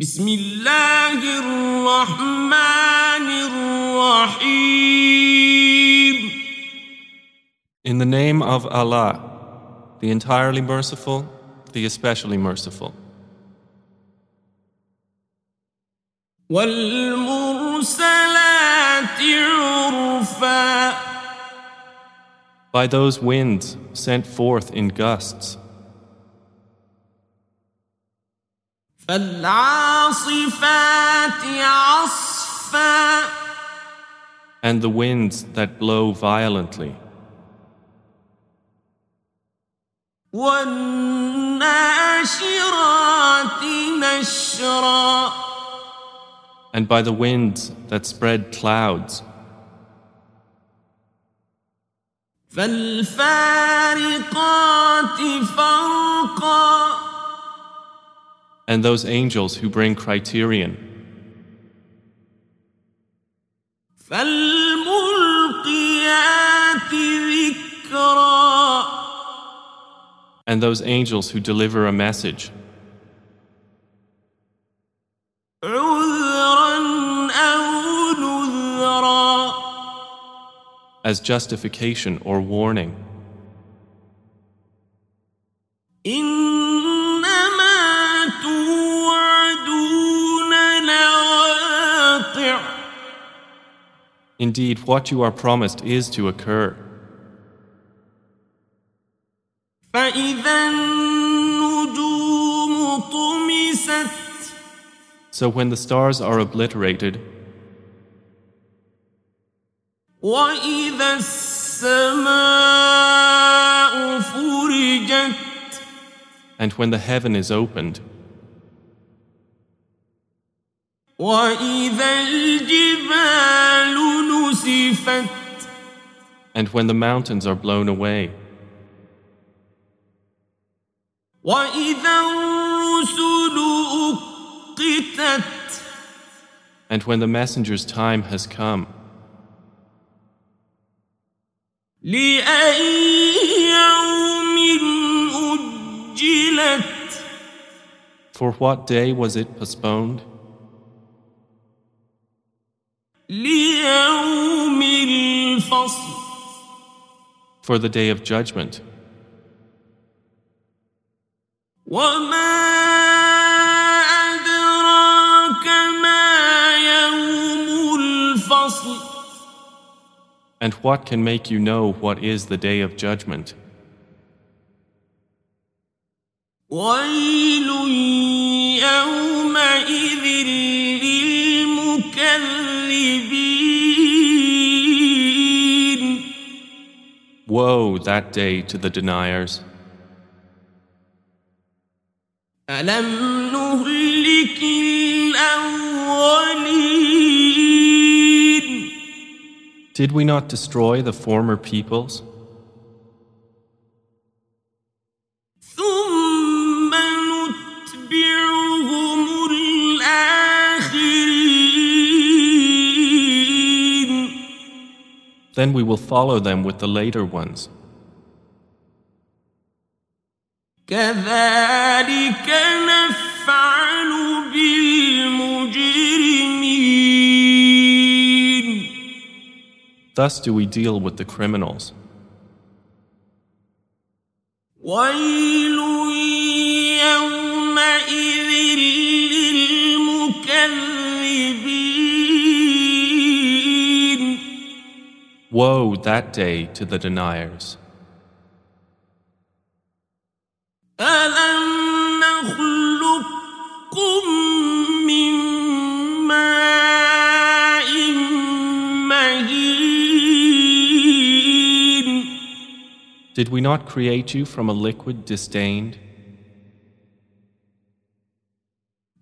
بسم الله الرحمن الرحيم In the name of Allah, the entirely merciful, the especially merciful. والمرسلات عرفا By those winds sent forth in gusts, and the winds that blow violently, والناشرات نشرا and by the winds that spread clouds, فالفارقات فرقا and those angels who bring criterion. And those angels who deliver a message. As justification or warning. Indeed, what you are promised is to occur. So when the stars are obliterated, and when the heaven is opened, And when the mountains are blown away. And when the messenger's time has come. For what day was it postponed? For the day of judgment. وما أدراك ما يوم الفصل And what can make you know what is the day of judgment? ويل يومئذ Woe that day to the deniers. Did we not destroy the former peoples? Then we will follow them with the later ones. Thus do we deal with the criminals. Woe that day to the deniers. ألم نخلقكم من ماء مهين Did we not create you from a liquid disdained?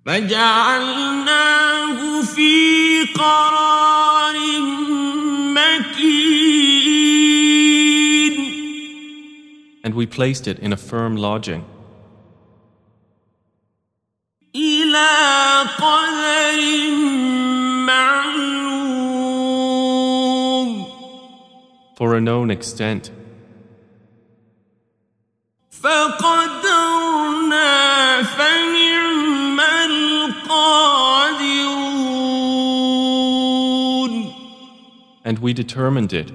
فجعلناه we placed it in a firm lodging. For a known extent. And we determined it,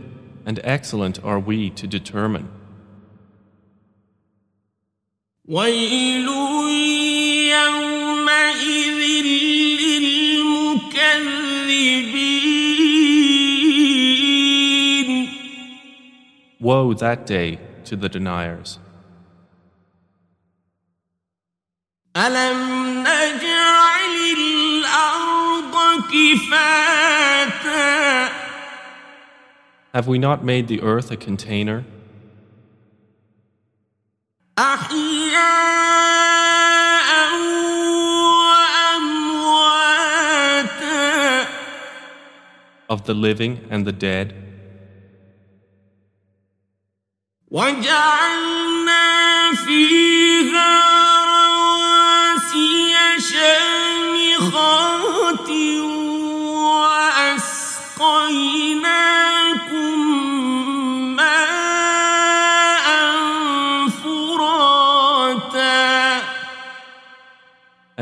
and excellent are we to determine. ويل يومئذ للمكذبين Woe that day to the deniers. ألم نجعل الأرض كفاتا Have we not made the earth a container, أحياء وأمواتا Of the living and the dead?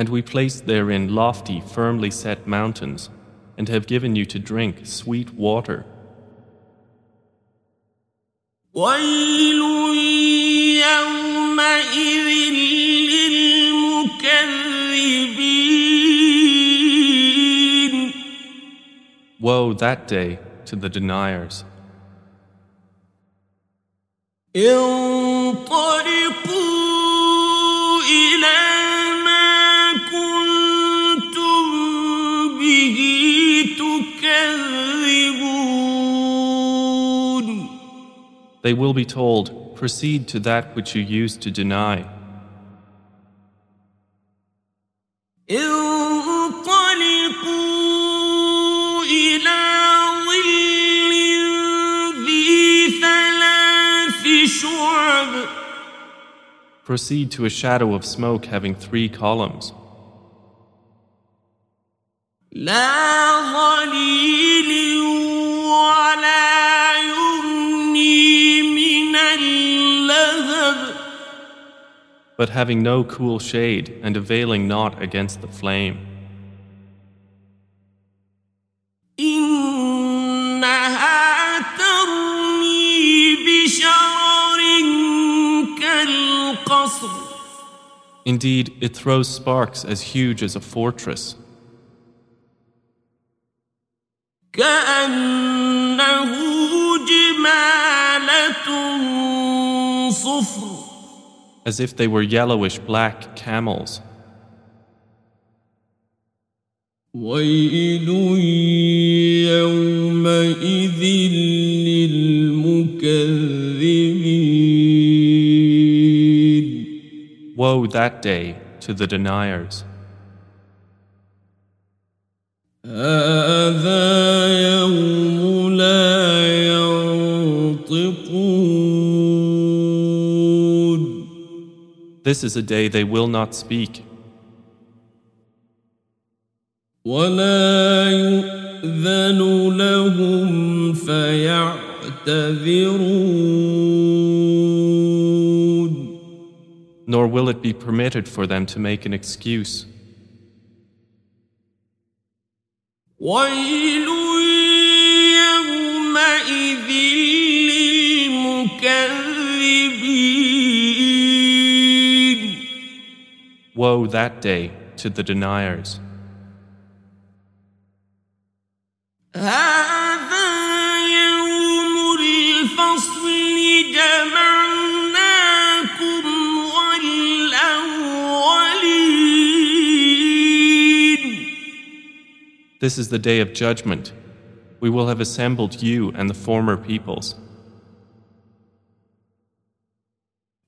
And we placed therein lofty, firmly set mountains, and have given you to drink sweet water. Woe that day to the deniers. They will be told, Proceed to that which you used to deny. انطلقوا إلى ظل ذي ثلاث شعب Proceed to a shadow of smoke having three columns, لا ظليل but having no cool shade and availing not against the flame. إنها ترمي بشرر كالقصر Indeed, it throws sparks as huge as a fortress, كأنه جمالة صفر as if they were yellowish black camels. Woe that day to the deniers. This is a day they will not speak, ولا يؤذن لهم فيعتذرون nor will it be permitted for them to make an excuse. ويل يومئذ للمكذبين Woe that day to the deniers. هذا يوم الفصل جمعناكم والأولين This is the day of judgment. We will have assembled you and the former peoples.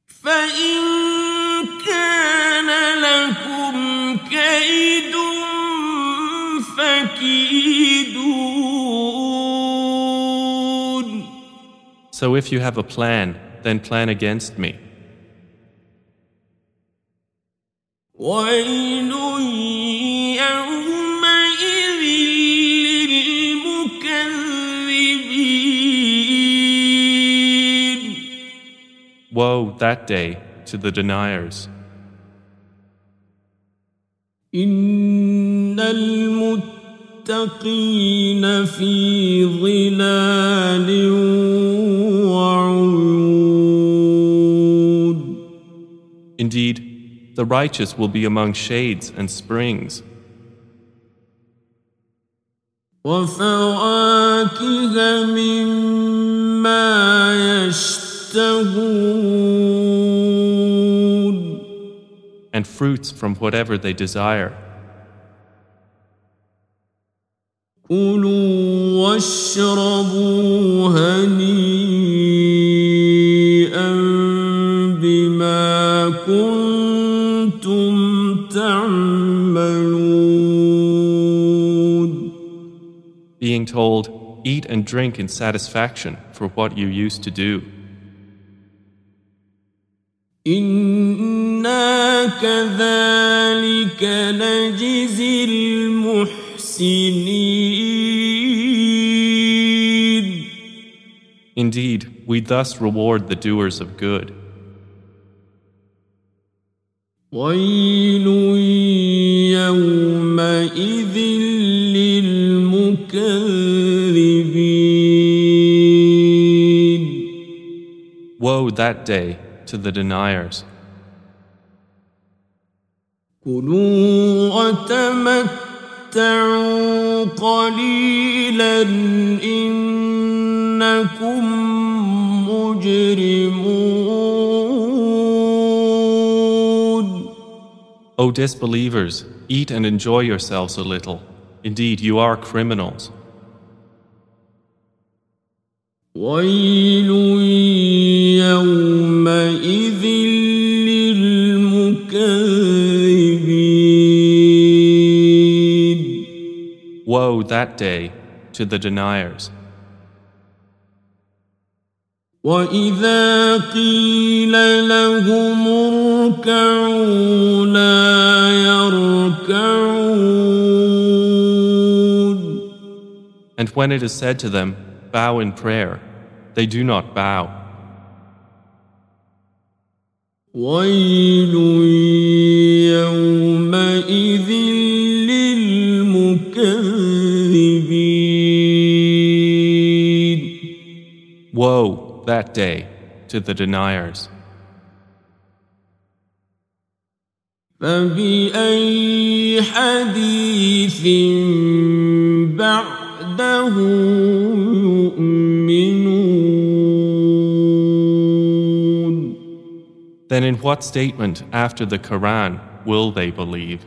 فإن كيد فكيدون So if you have a plan, then plan against me. ويل يومئذ للمكذبين Woe that day to the deniers. إن المتقين في ظلال وعيون Indeed, the righteous will be among shades and springs, وفواكه مما يشتهون and fruits from whatever they desire. كلوا واشربوا هنيئا بما كنتم تعملون being told, Eat and drink in satisfaction for what you used to do. إنا كذلك نجزي المحسنين Indeed, we thus reward the doers of good. ويل يومئذ للمكذبين Woe that day to the deniers. كلوا وتمتعوا قليلا إنكم مجرمون O disbelievers, eat and enjoy yourselves a little. Indeed, you are criminals. ويل يومئذ للمكذبين Woe that day to the deniers. وإذا قيل لهم اركعوا لا يركعون And when it is said to them, Bow in prayer, they do not bow. ويل يومئذ للمكذبين Woe that day to the deniers. فبأي حديث بعده يؤمنون Then in what statement after the Quran will they believe?